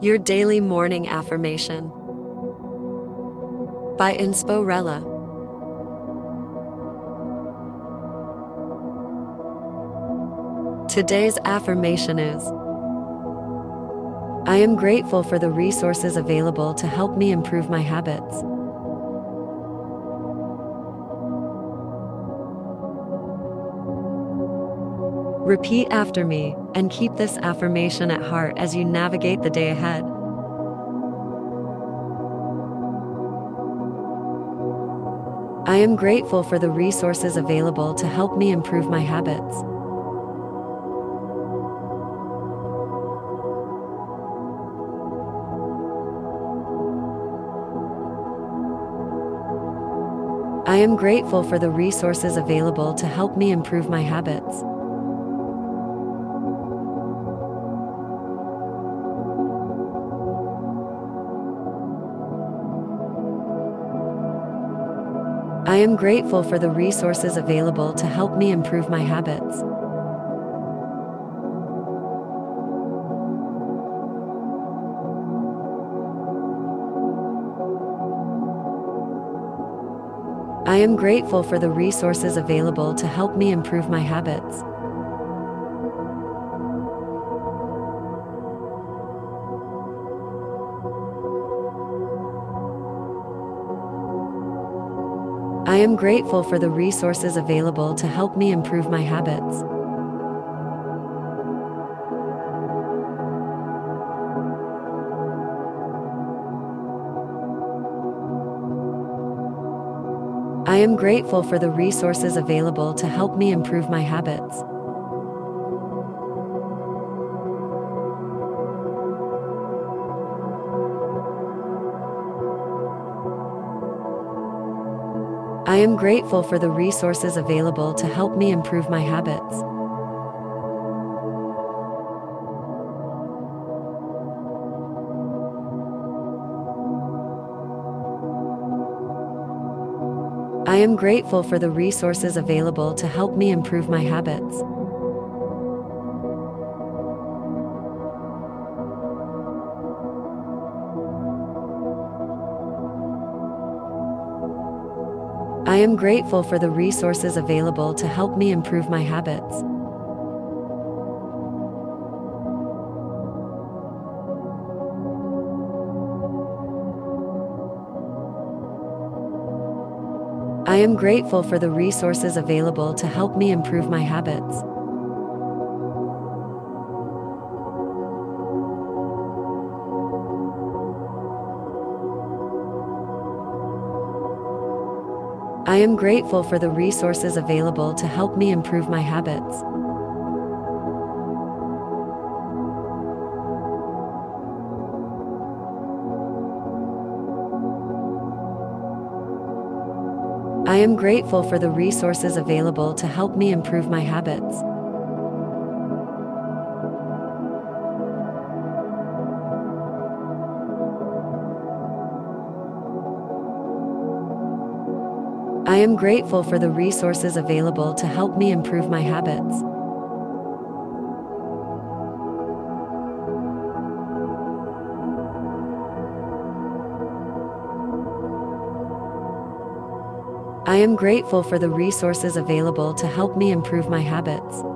Your Daily Morning Affirmation by Insporella. Today's affirmation is I am grateful for the resources available to help me improve my habits. Repeat after me and keep this affirmation at heart as you navigate the day ahead. I am grateful for the resources available to help me improve my habits. I am grateful for the resources available to help me improve my habits. I am grateful for the resources available to help me improve my habits. I am grateful for the resources available to help me improve my habits. I am grateful for the resources available to help me improve my habits. I am grateful for the resources available to help me improve my habits. I am grateful for the resources available to help me improve my habits. I am grateful for the resources available to help me improve my habits. I am grateful for the resources available to help me improve my habits. I am grateful for the resources available to help me improve my habits. I am grateful for the resources available to help me improve my habits. I am grateful for the resources available to help me improve my habits. I am grateful for the resources available to help me improve my habits. I am grateful for the resources available to help me improve my habits.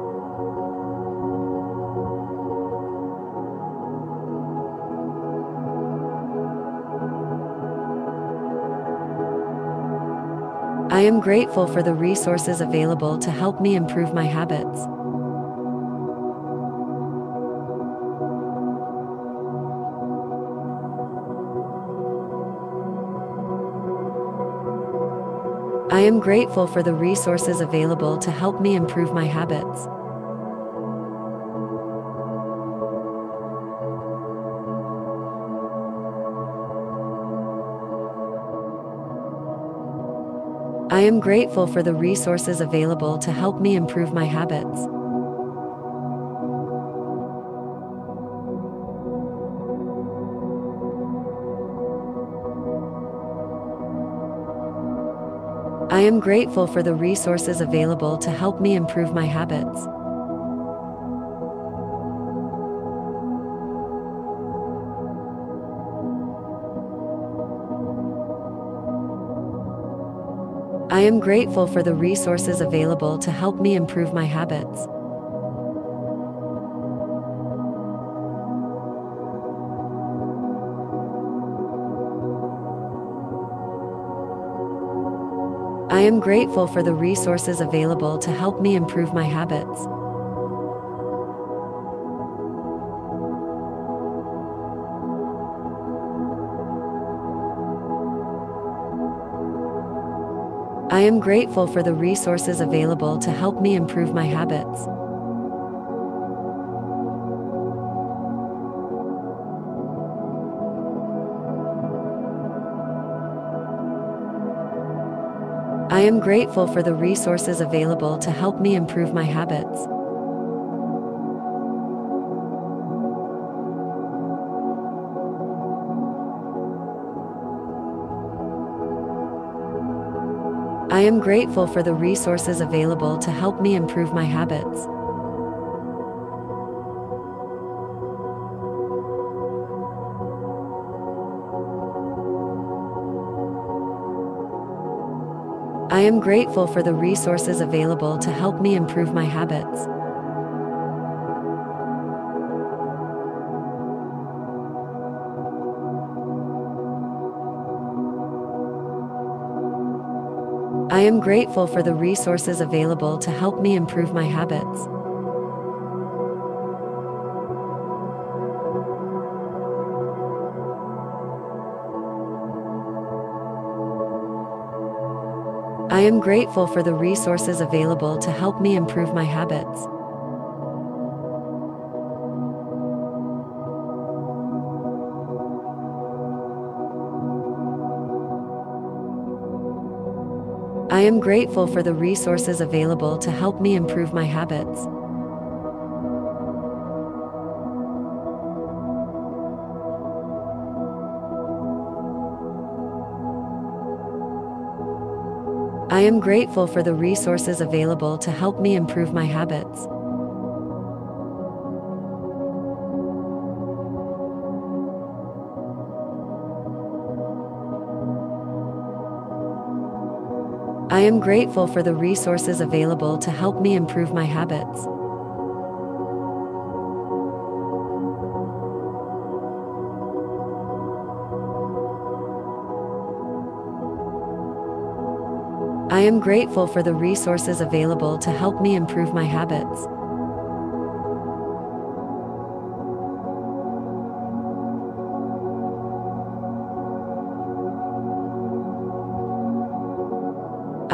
I am grateful for the resources available to help me improve my habits. I am grateful for the resources available to help me improve my habits. I am grateful for the resources available to help me improve my habits. I am grateful for the resources available to help me improve my habits. I am grateful for the resources available to help me improve my habits. I am grateful for the resources available to help me improve my habits. I am grateful for the resources available to help me improve my habits. I am grateful for the resources available to help me improve my habits. I am grateful for the resources available to help me improve my habits. I am grateful for the resources available to help me improve my habits. Am grateful for the resources available to help me improve my habits. I am grateful for the resources available to help me improve my habits. I am grateful for the resources available to help me improve my habits. I am grateful for the resources available to help me improve my habits. I am grateful for the resources available to help me improve my habits. I am grateful for the resources available to help me improve my habits.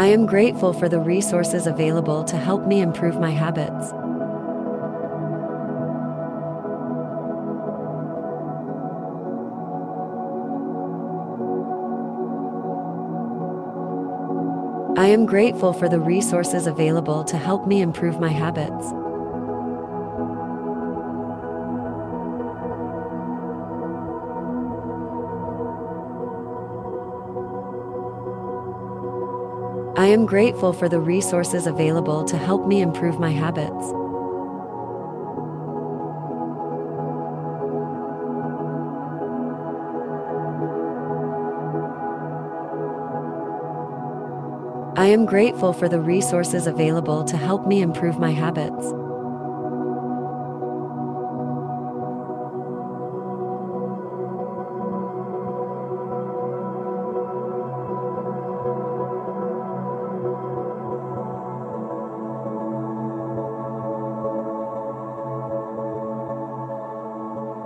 I am grateful for the resources available to help me improve my habits. I am grateful for the resources available to help me improve my habits. I am grateful for the resources available to help me improve my habits. I am grateful for the resources available to help me improve my habits.